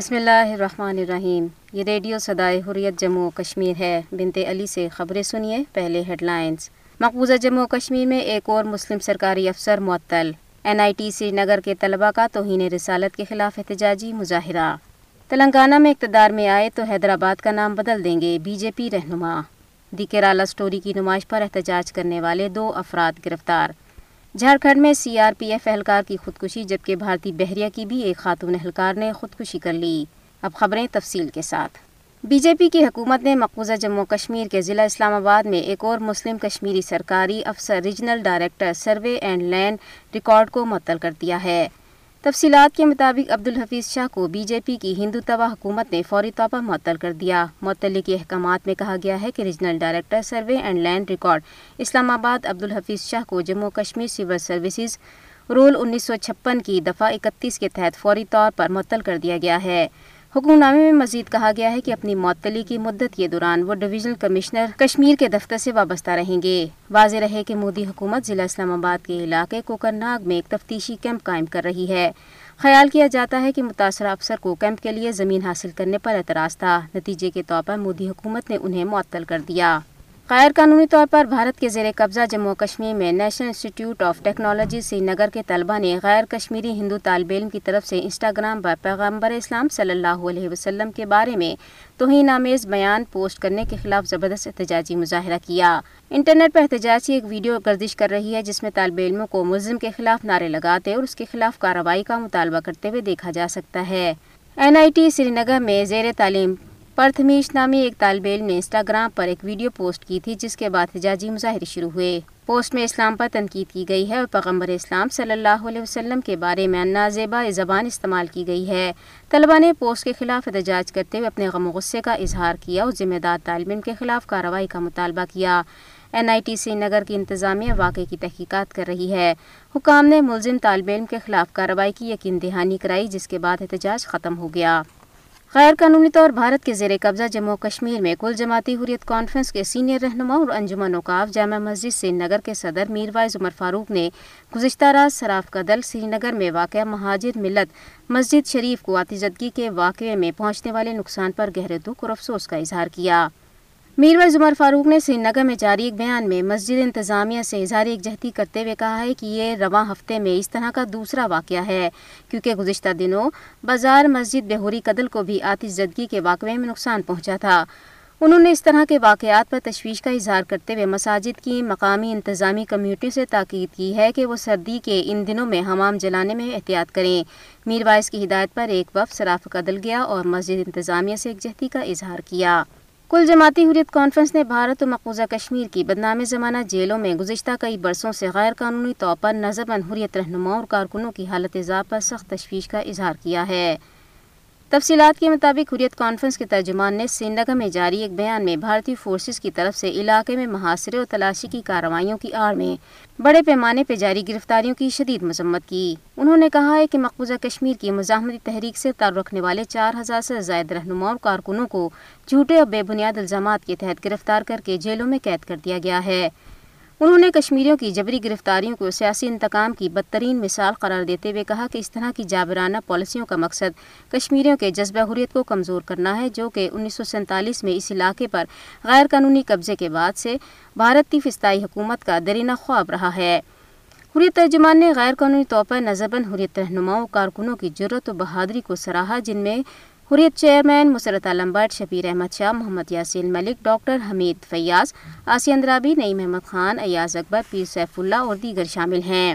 بسم اللہ الرحمن الرحیم۔ یہ ریڈیو صدائے حریت جموں و کشمیر ہے۔ بنت علی سے خبریں سنیے، پہلے ہیڈ لائنز مقبوضہ جموں و کشمیر میں ایک اور مسلم سرکاری افسر معطل۔ N I T Srinagar کے طلبہ کا توہین رسالت کے خلاف احتجاجی مظاہرہ۔ تلنگانہ میں اقتدار میں آئے تو حیدرآباد کا نام بدل دیں گے بی جے پی رہنما۔ دی کیرالا سٹوری کی نمائش پر احتجاج کرنے والے دو افراد گرفتار۔ جھارکھنڈ میں سی آر پی ایف اہلکار کی خودکشی، جبکہ بھارتی بحریہ کی بھی ایک خاتون اہلکار نے خودکشی کر لی۔ اب خبریں تفصیل کے ساتھ۔ بی جے پی کی حکومت نے مقبوضہ جموں کشمیر کے ضلع اسلام آباد میں ایک اور مسلم کشمیری سرکاری افسر، regional director, survey and land record کو معطل کر دیا ہے۔ تفصیلات کے مطابق عبدالحفیظ شاہ کو بی جے پی کی ہندو توا حکومت نے فوری طور پر معطل کر دیا۔ معطلی کے احکامات میں کہا گیا ہے کہ regional director survey and land record. Islamabad Abdul Hafeez Shah کو Jammu Kashmir civil services rule انیس سو چھپن کی دفعہ اکتیس کے تحت فوری طور پر معطل کر دیا گیا ہے۔ حکم نامے میں مزید کہا گیا ہے کہ اپنی معطلی کی مدت کے دوران وہ ڈویژنل کمشنر کشمیر کے دفتر سے وابستہ رہیں گے۔ واضح رہے کہ مودی حکومت ضلع اسلام آباد کے علاقے کوکرناگ میں ایک تفتیشی کیمپ قائم کر رہی ہے۔ خیال کیا جاتا ہے کہ متاثرہ افسر کو کیمپ کے لیے زمین حاصل کرنے پر اعتراض تھا۔ نتیجے کے طور پر مودی حکومت نے انہیں معطل کر دیا۔ غیر قانونی طور پر بھارت کے زیر قبضہ جموں کشمیر میں national institute of technology Srinagar کے طلبہ نے غیر کشمیری ہندو طالب علم کی طرف سے انسٹاگرام پر پیغمبر اسلام صلی اللہ علیہ وسلم کے بارے میں توہین آمیز بیان پوسٹ کرنے کے خلاف زبردست احتجاجی مظاہرہ کیا۔ انٹرنیٹ پر احتجاجی ایک ویڈیو گردش کر رہی ہے، جس میں طالب علموں کو ملزم کے خلاف نعرے لگاتے اور اس کے خلاف کارروائی کا مطالبہ کرتے ہوئے دیکھا جا سکتا ہے۔ N I T Srinagar میں زیر تعلیم پرتھمیش نامی ایک طالب علم نے انسٹاگرام پر ایک ویڈیو پوسٹ کی تھی جس کے بعد احتجاجی مظاہرے شروع ہوئے۔ پوسٹ میں اسلام پر تنقید کی گئی ہے اور پیغمبر اسلام صلی اللہ علیہ وسلم کے بارے میں نازیبا زبان استعمال کی گئی ہے۔ طلبہ نے پوسٹ کے خلاف احتجاج کرتے ہوئے اپنے غم و غصے کا اظہار کیا اور ذمہ دار طالب علم کے خلاف کارروائی کا مطالبہ کیا۔ N I T Srinagar کی انتظامیہ واقعے کی تحقیقات کر رہی ہے۔ حکام نے ملزم طالب علم کے خلاف کارروائی کی یقین دہانی کرائی، جس کے بعد احتجاج ختم ہو گیا۔ غیر قانونی طور بھارت کے زیر قبضہ جموں کشمیر میں کل جماعتی حریت کانفرنس کے سینئر رہنما اور انجمن اوقاف جامع مسجد سری نگر کے صدر میر وائز عمر فاروق نے گزشتہ رات سراف کا دل سری نگر میں واقع مہاجر ملت مسجد شریف کو آتیزدگی کے واقعے میں پہنچنے والے نقصان پر گہرے دکھ اور افسوس کا اظہار کیا۔ میروز عمر فاروق نے سری نگر میں جاری ایک بیان میں مسجد انتظامیہ سے اظہار یکجہتی کرتے ہوئے کہا ہے کہ یہ رواں ہفتے میں اس طرح کا دوسرا واقعہ ہے۔ کیونکہ گزشتہ دنوں بازار مسجد بہوری قدل کو بھی آتش زدگی کے واقعے میں نقصان پہنچا تھا۔ انہوں نے اس طرح کے واقعات پر تشویش کا اظہار کرتے ہوئے مساجد کی مقامی انتظامی کمیونٹی سے تاکید کی ہے کہ وہ سردی کے ان دنوں میں حمام جلانے میں احتیاط کریں۔ میر وائس کی ہدایت پر ایک وقت سراف قدل گیا اور مسجد انتظامیہ سے یکجہتی کا اظہار کیا۔ کل جماعتی حریت کانفرنس نے بھارت و مقبوضہ کشمیر کی بدنام زمانہ جیلوں میں گزشتہ کئی برسوں سے غیر قانونی طور پر نظر حریت رہنماؤں اور کارکنوں کی حالت اضاف پر سخت تشویش کا اظہار کیا ہے۔ تفصیلات کے مطابق حریت کانفرنس کے ترجمان نے سری نگر میں جاری ایک بیان میں بھارتی فورسز کی طرف سے علاقے میں محاصرے اور تلاشی کی کارروائیوں کی آڑ میں بڑے پیمانے پہ جاری گرفتاریوں کی شدید مذمت کی۔ انہوں نے کہا ہے کہ مقبوضہ کشمیر کی مزاحمتی تحریک سے تعلق رکھنے والے چار ہزار سے زائد رہنما اور کارکنوں کو جھوٹے اور بے بنیاد الزامات کے تحت گرفتار کر کے جیلوں میں قید کر دیا گیا ہے۔ انہوں نے کشمیریوں کی جبری گرفتاریوں کو سیاسی انتقام کی بدترین مثال قرار دیتے ہوئے کہا کہ اس طرح کی جابرانہ پالیسیوں کا مقصد کشمیریوں کے جذبہ حریت کو کمزور کرنا ہے، جو کہ انیس سو سینتالیس میں اس علاقے پر غیر قانونی قبضے کے بعد سے بھارتی فستائی حکومت کا درینہ خواب رہا ہے۔ حریت ترجمان نے غیر قانونی طور پر نظربند حریت رہنماؤں، کارکنوں کی جرت و بہادری کو سراہا، جن میں حریت چیئرمین مسرت عالم بٹ شبیر احمد شاہ، محمد یاسین ملک، ڈاکٹر حمید فیاض آسی اندرابی، نعیم احمد خان، ایاز اکبر، پیر سیف اللہ اور دیگر شامل ہیں۔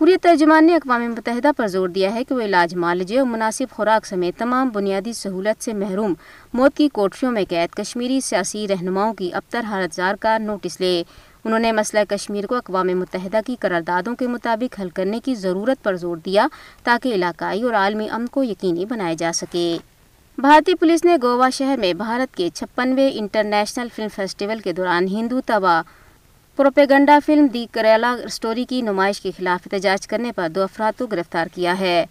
حریت ترجمان نے اقوام متحدہ پر زور دیا ہے کہ وہ علاج معالجے اور مناسب خوراک سمیت تمام بنیادی سہولت سے محروم موت کی کوٹریوں میں قید کشمیری سیاسی رہنماؤں کی ابتر حالت زار کا نوٹس لے۔ انہوں نے مسئلہ کشمیر کو اقوام متحدہ کی قراردادوں کے مطابق حل کرنے کی ضرورت پر زور دیا تاکہ علاقائی اور عالمی امن کو یقینی بنایا جا سکے۔ بھارتی پولیس نے گوا شہر میں بھارت کے چھپنوے انٹرنیشنل فلم فیسٹیول کے دوران ہندو تباہ، propaganda film the Kerala story کی نمائش کے خلاف احتجاج کرنے پر دو افراد کو گرفتار کیا ہے۔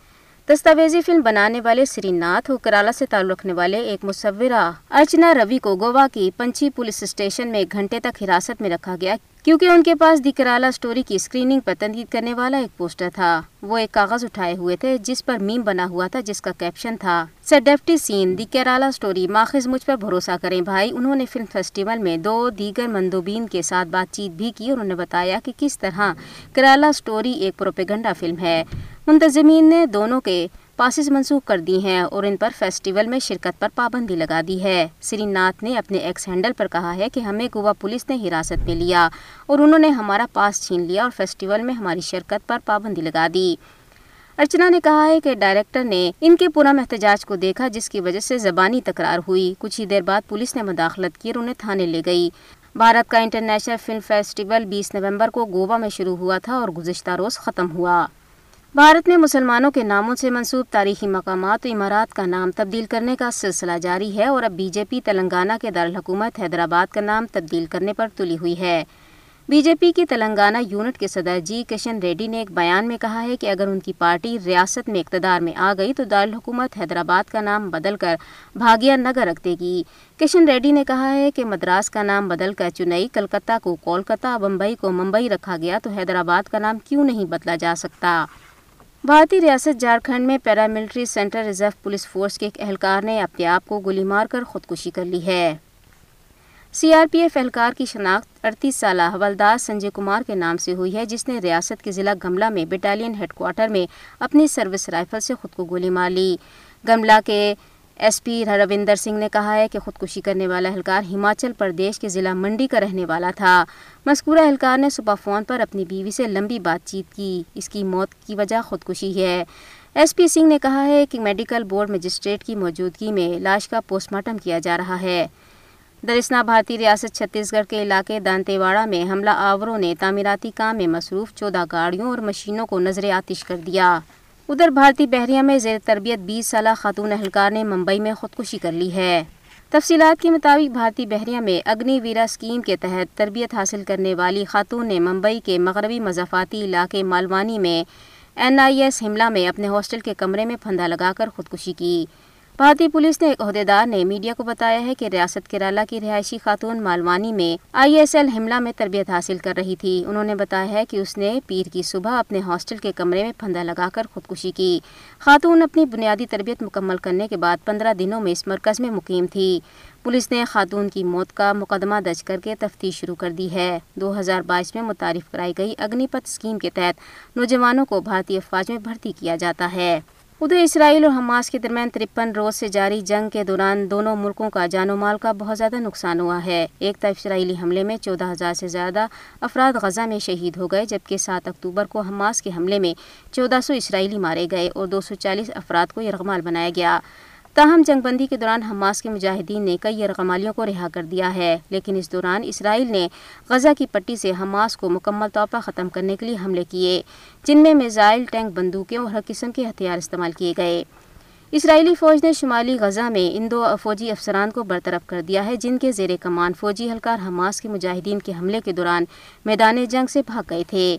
دستاویزی فلم بنانے والے سری ناتھ کرالا سے تعلق رکھنے والے ایک مصورہ ارچنا روی کو گوا کی پنچی پولیس اسٹیشن میں ایک گھنٹے تک حراست میں رکھا گیا کیونکہ ان کے پاس دی کرالا سٹوری کی اسکریننگ پر تنقید کرنے والا ایک پوسٹر تھا۔ وہ ایک کاغذ اٹھائے ہوئے تھے، جس پر میم بنا ہوا تھا، جس کا کیپشن تھا ڈیفٹی سین دی کیرالا سٹوری ماخذ مجھ پر بھروسہ کریں بھائی انہوں نے فلم فیسٹیول میں دو دیگر مندوبین کے ساتھ بات چیت بھی کی اور انہوں نے بتایا کہ کس طرح کرالا سٹوری ایک پروپیگنڈا فلم ہے۔ منتظمین نے دونوں کے پاسز منسوخ کر دی ہیں اور ان پر فیسٹیول میں شرکت پر پابندی لگا دی ہے۔ سری ناتھ نے اپنے ایکس ہینڈل پر کہا ہے کہ ہمیں گوا پولیس نے حراست میں لیا اور انہوں نے ہمارا پاس چھین لیا اور فیسٹیول میں ہماری شرکت پر پابندی لگا دی۔ ارچنا نے کہا ہے کہ ڈائریکٹر نے ان کے پورا احتجاج کو دیکھا جس کی وجہ سے زبانی تکرار ہوئی۔ کچھ ہی دیر بعد پولیس نے مداخلت کی اور انہیں تھانے لے گئی۔ بھارت کا انٹرنیشنل فلم فیسٹیول بیس نومبر کو گوا میں شروع ہوا تھا اور گزشتہ روز ختم ہوا۔ بھارت میں مسلمانوں کے ناموں سے منسوب تاریخی مقامات و امارات کا نام تبدیل کرنے کا سلسلہ جاری ہے اور اب بی جے پی تلنگانہ کے دارالحکومت حیدرآباد کا نام تبدیل کرنے پر تلی ہوئی ہے۔ بی جے پی کی تلنگانہ یونٹ کے صدر جی کشن ریڈی نے ایک بیان میں کہا ہے کہ اگر ان کی پارٹی ریاست میں اقتدار میں آ گئی تو دارالحکومت حیدرآباد کا نام بدل کر بھاگیہ نگر رکھ دے گی۔ کشن ریڈی نے کہا ہے کہ مدراس کا نام بدل کر چنئی، کلکتہ کو کولکتہ، بمبئی کو ممبئی رکھا گیا تو حیدرآباد کا نام کیوں نہیں بدلا جا سکتا؟ بھارتی ریاست جھارکھنڈ میں paramilitary central reserve police force کے ایک اہلکار نے اپنے آپ کو گولی مار کر خودکشی کر لی ہے۔ سی آر پی ایف اہلکار کی شناخت اڑتیس سالہ حوالدار سنجے کمار کے نام سے ہوئی ہے، جس نے ریاست کے ضلع گملہ میں بٹالین ہیڈ کوارٹر میں اپنی سروس رائفل سے خود کو گولی مار لی۔ گملہ کے ایس پی روندر سنگھ نے کہا ہے کہ خودکشی کرنے والا اہلکار ہماچل پردیش کے ضلع منڈی کا رہنے والا تھا۔ مذکورہ اہلکار نے صبح فون پر اپنی بیوی سے لمبی بات چیت کی۔ اس کی موت کی وجہ خودکشی ہے۔ ایس پی سنگھ نے کہا ہے کہ میڈیکل بورڈ مجسٹریٹ کی موجودگی میں لاش کا پوسٹ مارٹم کیا جا رہا ہے۔ درسنا بھارتی ریاست چھتیس گڑھ کے علاقے دانتے واڑہ میں حملہ آوروں نے تعمیراتی کام میں مصروف چودہ گاڑیوں اور مشینوں کو نظر آتش کر دیا۔ ادھر بھارتی بحریہ میں زیر تربیت بیس سالہ خاتون اہلکار نے ممبئی میں خودکشی کر لی ہے۔ تفصیلات کے مطابق بھارتی بحریہ میں اگنی ویرا اسکیم کے تحت تربیت حاصل کرنے والی خاتون نے ممبئی کے مغربی مضافاتی علاقے مالوانی میں این آئی ایس حملہ میں اپنے ہاسٹل کے کمرے میں پھندا لگا کر خودکشی کی۔ بھارتی پولیس نے ایک عہدیدار نے میڈیا کو بتایا ہے کہ ریاست کیرالا کی رہائشی خاتون مالوانی میں آئی ایس ایل حملہ میں تربیت حاصل کر رہی تھی۔ انہوں نے بتایا ہے کہ اس نے پیر کی صبح اپنے ہاسٹل کے کمرے میں پھندا لگا کر خودکشی کی۔ خاتون اپنی بنیادی تربیت مکمل کرنے کے بعد پندرہ دنوں میں اس مرکز میں مقیم تھی۔ پولیس نے خاتون کی موت کا مقدمہ درج کر کے تفتیش شروع کر دی ہے۔ دو ہزار بائیس میں متعارف کرائی گئی اگنی پت اسکیم کے تحت نوجوانوں کو بھارتی افواج میں بھرتی کیا جاتا ہے۔ ادھر اسرائیل اور حماس کے درمیان ترپن روز سے جاری جنگ کے دوران دونوں ملکوں کا جان و مال کا بہت زیادہ نقصان ہوا ہے۔ ایک طرف اسرائیلی حملے میں چودہ ہزار سے زیادہ افراد غزہ میں شہید ہو گئے، جبکہ سات اکتوبر کو حماس کے حملے میں چودہ سو اسرائیلی مارے گئے اور دو سو چالیس افراد کو یرغمال بنایا گیا۔ تاہم جنگ بندی کے دوران حماس کے مجاہدین نے کئی یرغمالیوں کو رہا کر دیا ہے، لیکن اس دوران اسرائیل نے غزہ کی پٹی سے حماس کو مکمل طور پر ختم کرنے کے لیے حملے کیے، جن میں میزائل، ٹینک، بندوقیں اور ہر قسم کے ہتھیار استعمال کیے گئے۔ اسرائیلی فوج نے شمالی غزہ میں ان دو فوجی افسران کو برطرف کر دیا ہے، جن کے زیر کمان فوجی اہلکار حماس کے مجاہدین کے حملے کے دوران میدان جنگ سے بھاگ گئے تھے۔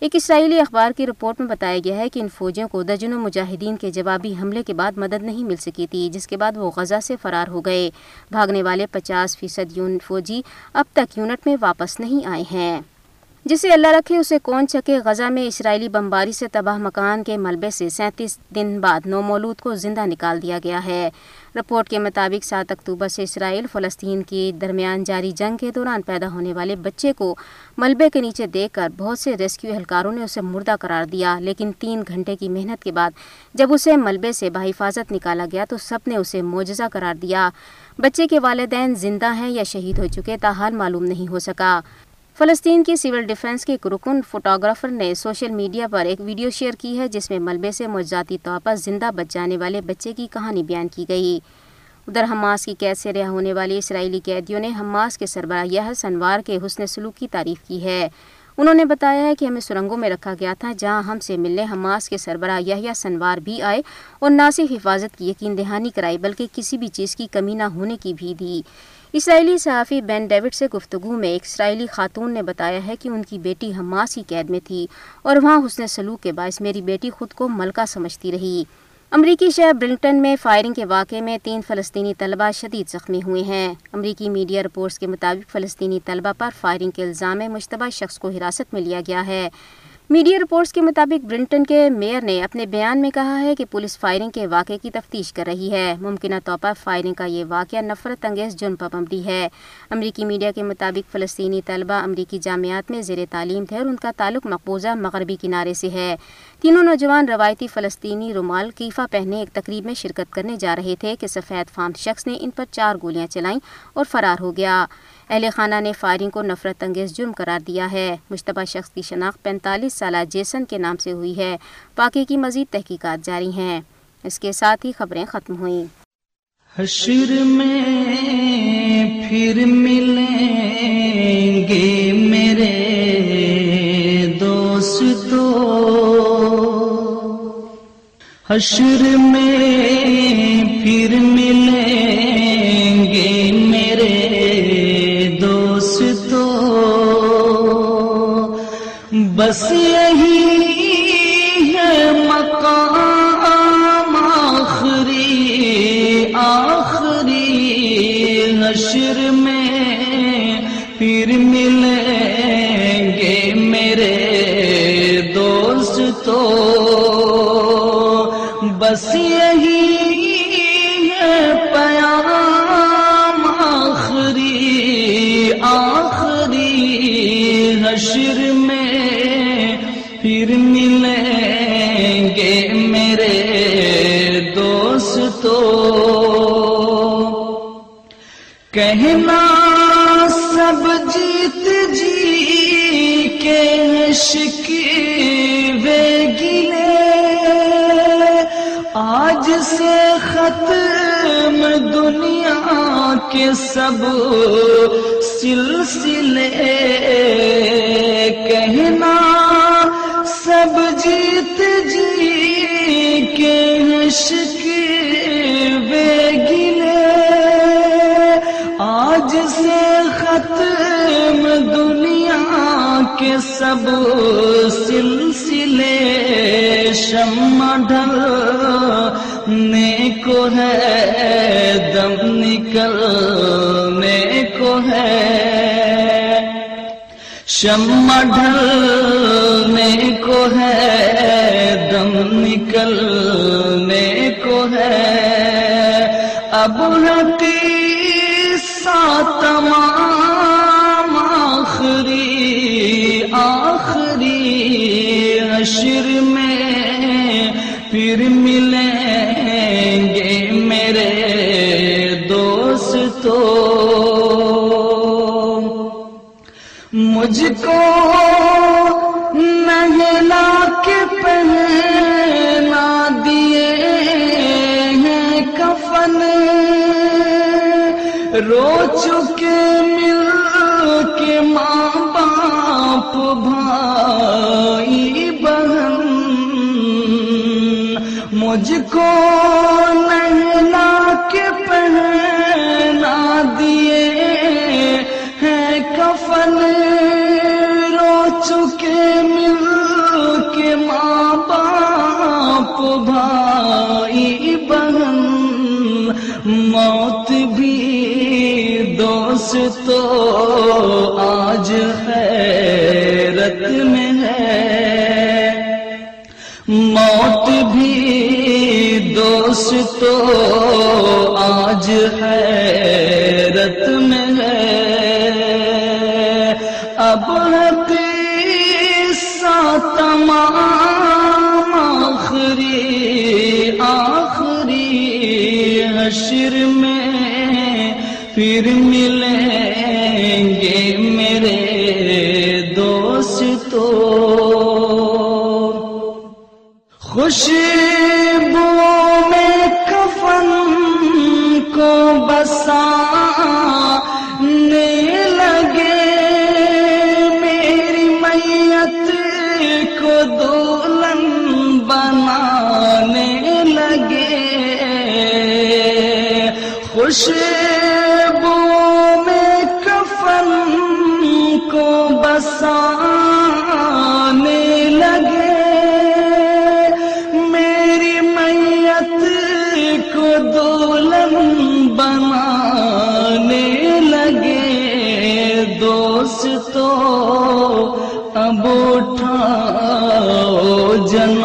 ایک اسرائیلی اخبار کی رپورٹ میں بتایا گیا ہے کہ ان فوجیوں کو درجنوں مجاہدین کے جوابی حملے کے بعد مدد نہیں مل سکی تھی، جس کے بعد وہ غزہ سے فرار ہو گئے۔ بھاگنے والے پچاس فیصد فوجی اب تک یونٹ میں واپس نہیں آئے ہیں۔ جسے اللہ رکھے اسے کون چکے؟ غزہ میں اسرائیلی بمباری سے تباہ مکان کے ملبے سے سینتیس دن بعد نو مولود کو زندہ نکال دیا گیا ہے۔ رپورٹ کے مطابق سات اکتوبر سے اسرائیل فلسطین کے درمیان جاری جنگ کے دوران پیدا ہونے والے بچے کو ملبے کے نیچے دیکھ کر بہت سے ریسکیو اہلکاروں نے اسے مردہ قرار دیا، لیکن تین گھنٹے کی محنت کے بعد جب اسے ملبے سے بحفاظت نکالا گیا تو سب نے اسے معجزہ قرار دیا۔ بچے کے والدین زندہ ہیں یا شہید ہو چکے تاحال معلوم نہیں ہو سکا۔ فلسطین کی سول ڈیفنس کے رکن فوٹوگرافر نے سوشل میڈیا پر ایک ویڈیو شیئر کی ہے، جس میں ملبے سے معجزاتی طور پر زندہ بچ جانے والے بچے کی کہانی بیان کی گئی۔ ادھر حماس کی قید سے رہا ہونے والی اسرائیلی قیدیوں نے حماس کے سربراہ یہ سنوار کے حسن سلوک کی تعریف کی ہے۔ انہوں نے بتایا ہے کہ ہمیں سرنگوں میں رکھا گیا تھا، جہاں ہم سے ملنے حماس کے سربراہ یحییٰ سنوار بھی آئے اور نہ صرف حفاظت کی یقین دہانی کرائی، بلکہ کسی بھی چیز کی کمی نہ ہونے کی بھی دی۔ اسرائیلی صحافی بین ڈیوڈ سے گفتگو میں ایک اسرائیلی خاتون نے بتایا ہے کہ ان کی بیٹی حماس کی قید میں تھی اور وہاں حسن سلوک کے باعث میری بیٹی خود کو ملکہ سمجھتی رہی۔ امریکی شہر برلنگٹن میں فائرنگ کے واقعے میں تین فلسطینی طلبہ شدید زخمی ہوئے ہیں۔ امریکی میڈیا رپورٹس کے مطابق فلسطینی طلبہ پر فائرنگ کے الزام میں مشتبہ شخص کو حراست میں لیا گیا ہے۔ میڈیا رپورٹس کے مطابق برنٹن کے میئر نے اپنے بیان میں کہا ہے کہ پولیس فائرنگ کے واقعے کی تفتیش کر رہی ہے۔ ممکنہ طور پر فائرنگ کا یہ واقعہ نفرت انگیز جرم پابندی ہے۔ امریکی میڈیا کے مطابق فلسطینی طلبہ امریکی جامعات میں زیر تعلیم تھے اور ان کا تعلق مقبوضہ مغربی کنارے سے ہے۔ تینوں نوجوان روایتی فلسطینی رومال کیفا پہنے ایک تقریب میں شرکت کرنے جا رہے تھے کہ سفید فام شخص نے ان پر چار گولیاں چلائیں اور فرار ہو گیا۔ اہل خانہ نے فائرنگ کو نفرت انگیز جرم قرار دیا ہے۔ مشتبہ شخص کی شناخت پینتالیس سالہ جیسن کے نام سے ہوئی ہے۔ پاکی کی مزید تحقیقات جاری ہیں۔ اس کے ساتھ ہی خبریں ختم ہوئیں۔ حشر میں پھر ملیں گے میرے دوستو۔ حشر میں پھر ملیں بس یہی کہنا سب جیت جی کے شکوے گلے۔ آج سے ختم دنیا کے سب سلسلے کہنا۔ ختم دنیا کے سب سلسلے شمع ڈھلنے کو ہے، دم نکلنے کو ہے۔ شمع ڈھلنے کو ہے، دم نکلنے کو ہے۔ اب حقیصہ پھر ملیں گے میرے دوستو۔ مجھ کو مجھ کو نہلا کے پہنا دیے ہیں کفن، رو چکے مل کے ماں باپ بھائی، بہن، موت بھی دوست دوست تو آج حیرت میں ہے۔ اب قصہ تمام آخری آخری حشر میں پھر ملیں گے میرے دوستو۔ خوشبو خوشبو میں کفن کو بسانے لگے۔ میری میت کو دولن بنانے لگے۔ دوستو، اب اٹھاؤ جنازہ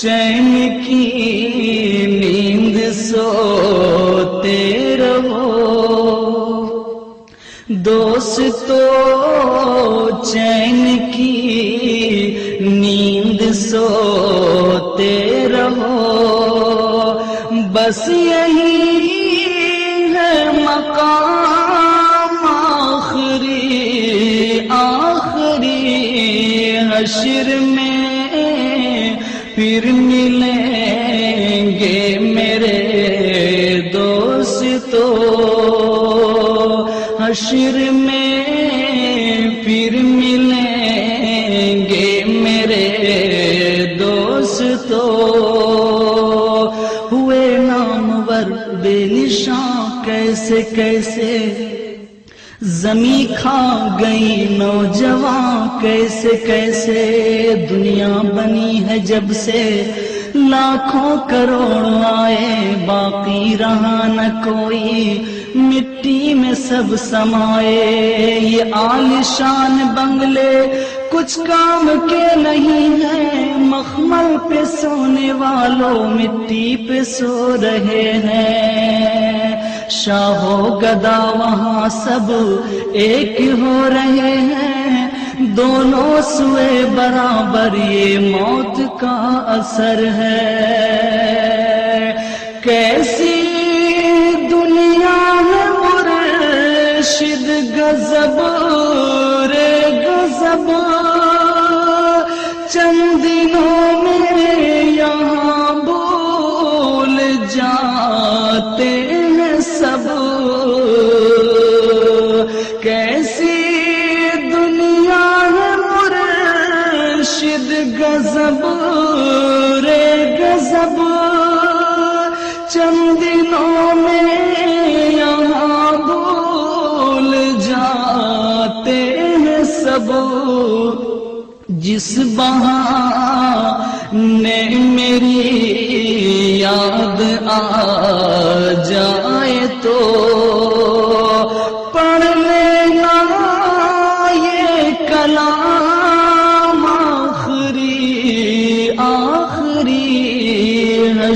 چین کی نیند سوتے رہو۔ دوستو چین کی نیند سوتے رہو۔ بس یہی دوستو حشر میں پھر ملیں گے میرے دوستو۔ ہوئے نامور بے نشان کیسے کیسے؟ زمیں کھا گئی نوجوان کیسے کیسے؟ دنیا بنی ہے جب سے لاکھوں کروڑ آئے باقی رہا نہ کوئی، مٹی میں سب سمائے۔ یہ عالیشان بنگلے کچھ کام کے نہیں ہیں، مخمل پہ سونے والوں مٹی پہ سو رہے ہیں۔ شاہو گدا وہاں سب ایک ہو رہے ہیں۔ دونوں سوئے برابر یہ موت کا اثر ہے۔ کیسی دنیا ہے مرشد گزب رے گزب چند دنوں میں یہاں بول جاتے ہیں سب۔ گزب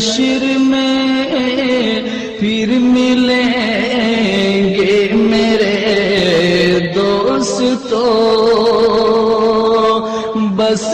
حشر میں پھر ملیں گے میرے دوست بس